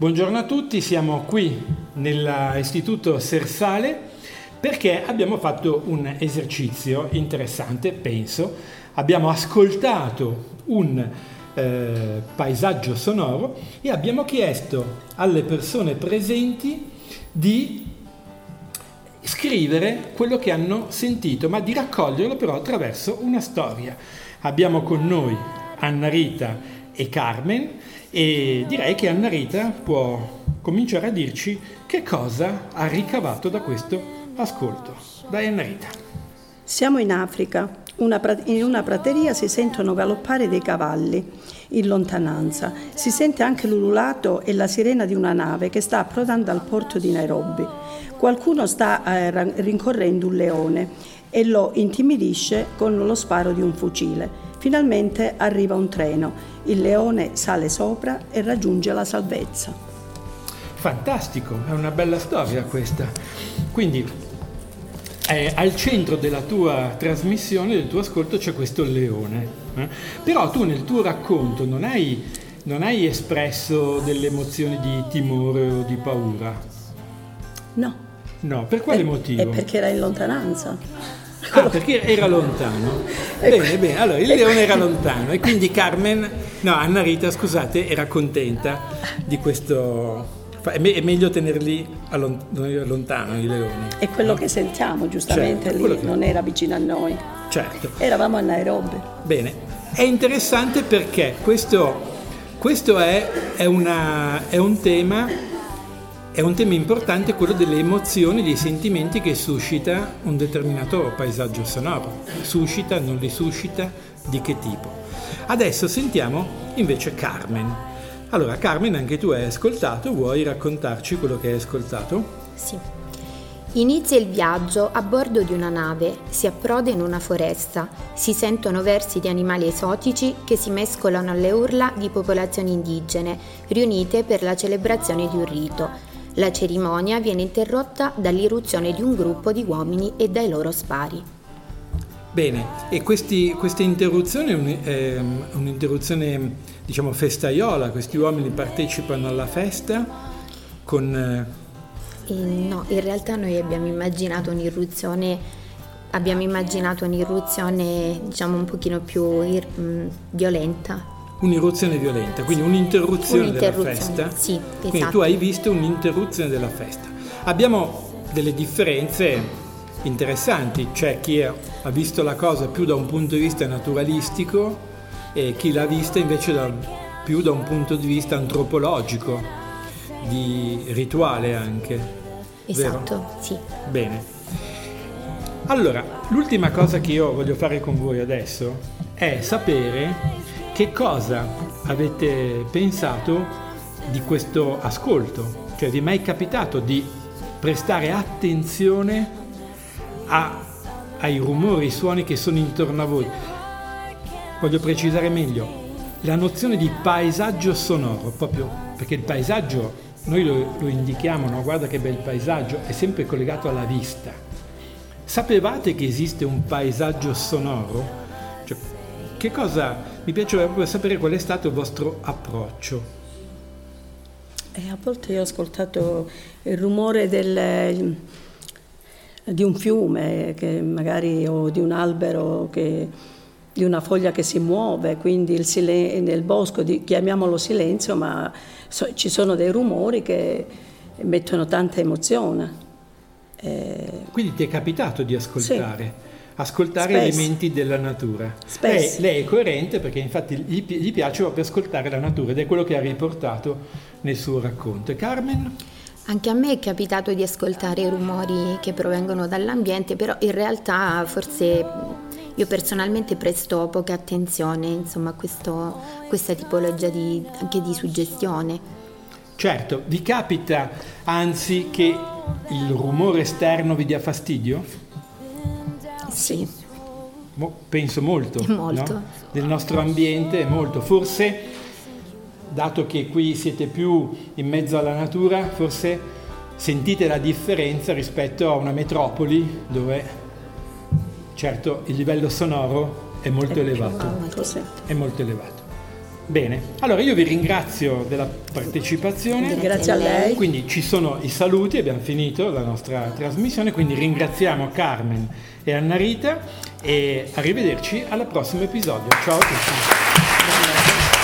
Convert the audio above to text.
Buongiorno a tutti, siamo qui nell'Istituto Sersale perché abbiamo fatto un esercizio interessante, penso. Abbiamo ascoltato un eh, paesaggio sonoro e abbiamo chiesto alle persone presenti di scrivere quello che hanno sentito, ma di raccoglierlo però attraverso una storia. Abbiamo con noi Anna Rita e Carmen e direi che Anna Rita può cominciare a dirci che cosa ha ricavato da questo ascolto. Dai Anna Rita. Siamo in Africa. Una, in una prateria si sentono galoppare dei cavalli in lontananza. Si sente anche l'ululato e la sirena di una nave che sta approdando al porto di Nairobi. Qualcuno sta eh, rincorrendo un leone e lo intimidisce con lo sparo di un fucile. Finalmente arriva un treno, il leone sale sopra e raggiunge la salvezza. Fantastico, è una bella storia questa. Quindi eh, al centro della tua trasmissione, del tuo ascolto, c'è questo leone. Eh? Però tu nel tuo racconto non hai, non hai espresso delle emozioni di timore o di paura. No. No, per quale è, motivo? È perché era in lontananza. Ah, perché era lontano. Bene, bene, allora il leone era lontano e quindi Carmen, no, Anna Rita, scusate, era contenta di questo. È meglio tenerli lontano i leoni. È quello no? che sentiamo, giustamente, certo, lì che... non era vicino a noi. Certo. Eravamo a Nairobi. Bene, è interessante perché questo, questo è, è, una, è un tema è un tema importante quello delle emozioni, dei sentimenti che suscita un determinato paesaggio sonoro. Suscita, non li suscita, di che tipo. Adesso sentiamo invece Carmen. Allora, Carmen, anche tu hai ascoltato, vuoi raccontarci quello che hai ascoltato? Sì. Inizia il viaggio a bordo di una nave, si approda in una foresta, si sentono versi di animali esotici che si mescolano alle urla di popolazioni indigene, riunite per la celebrazione di un rito. La cerimonia viene interrotta dall'irruzione di un gruppo di uomini e dai loro spari. Bene, e questi, questa interruzione è, è un'interruzione diciamo festaiola, questi uomini partecipano alla festa con... Eh, no, in realtà noi abbiamo immaginato un'irruzione abbiamo immaginato un'irruzione diciamo un pochino più ir- mh, violenta Un'irruzione violenta, quindi un'interruzione, un'interruzione della festa. Sì, esatto. Quindi tu hai visto un'interruzione della festa. Abbiamo delle differenze interessanti, c'è chi ha visto la cosa più da un punto di vista naturalistico e chi l'ha vista invece da, più da un punto di vista antropologico, di rituale anche. Esatto, vero? sì. Bene. Allora, l'ultima cosa che io voglio fare con voi adesso è sapere che cosa avete pensato di questo ascolto? Cioè vi è mai capitato di prestare attenzione a, ai rumori, ai suoni che sono intorno a voi? Voglio precisare meglio, la nozione di paesaggio sonoro, proprio perché il paesaggio, noi lo, lo indichiamo, no? guarda che bel paesaggio, è sempre collegato alla vista. Sapevate che esiste un paesaggio sonoro? Cioè, che cosa mi piacerebbe proprio sapere qual è stato il vostro approccio. E a volte io ho ascoltato il rumore del, di un fiume magari, o di un albero, che, di una foglia che si muove, quindi il silen- nel bosco di, chiamiamolo silenzio, ma so, ci sono dei rumori che mettono tanta emozione. Eh, quindi ti è capitato di ascoltare? Sì ascoltare Spesso. elementi della natura. Lei, lei, è coerente perché infatti gli, gli, piace proprio ascoltare la natura ed è quello che ha riportato nel suo racconto. E Carmen? Anche a me è capitato di ascoltare rumori che provengono dall'ambiente, però in realtà forse io personalmente presto poca attenzione insomma, a questo, questa tipologia di, anche di suggestione. Certo, vi capita anzi che il rumore esterno vi dia fastidio? Sì. Penso molto, molto. No? del nostro ambiente, molto. Forse, dato che qui siete più in mezzo alla natura, forse sentite la differenza rispetto a una metropoli dove certo il livello sonoro è molto è elevato. Alto, sì. È molto elevato. Bene, allora io vi ringrazio della partecipazione. Grazie a lei. Quindi ci sono i saluti, abbiamo finito la nostra trasmissione, quindi ringraziamo Carmen e Anna Rita e arrivederci al prossimo episodio. Ciao a tutti.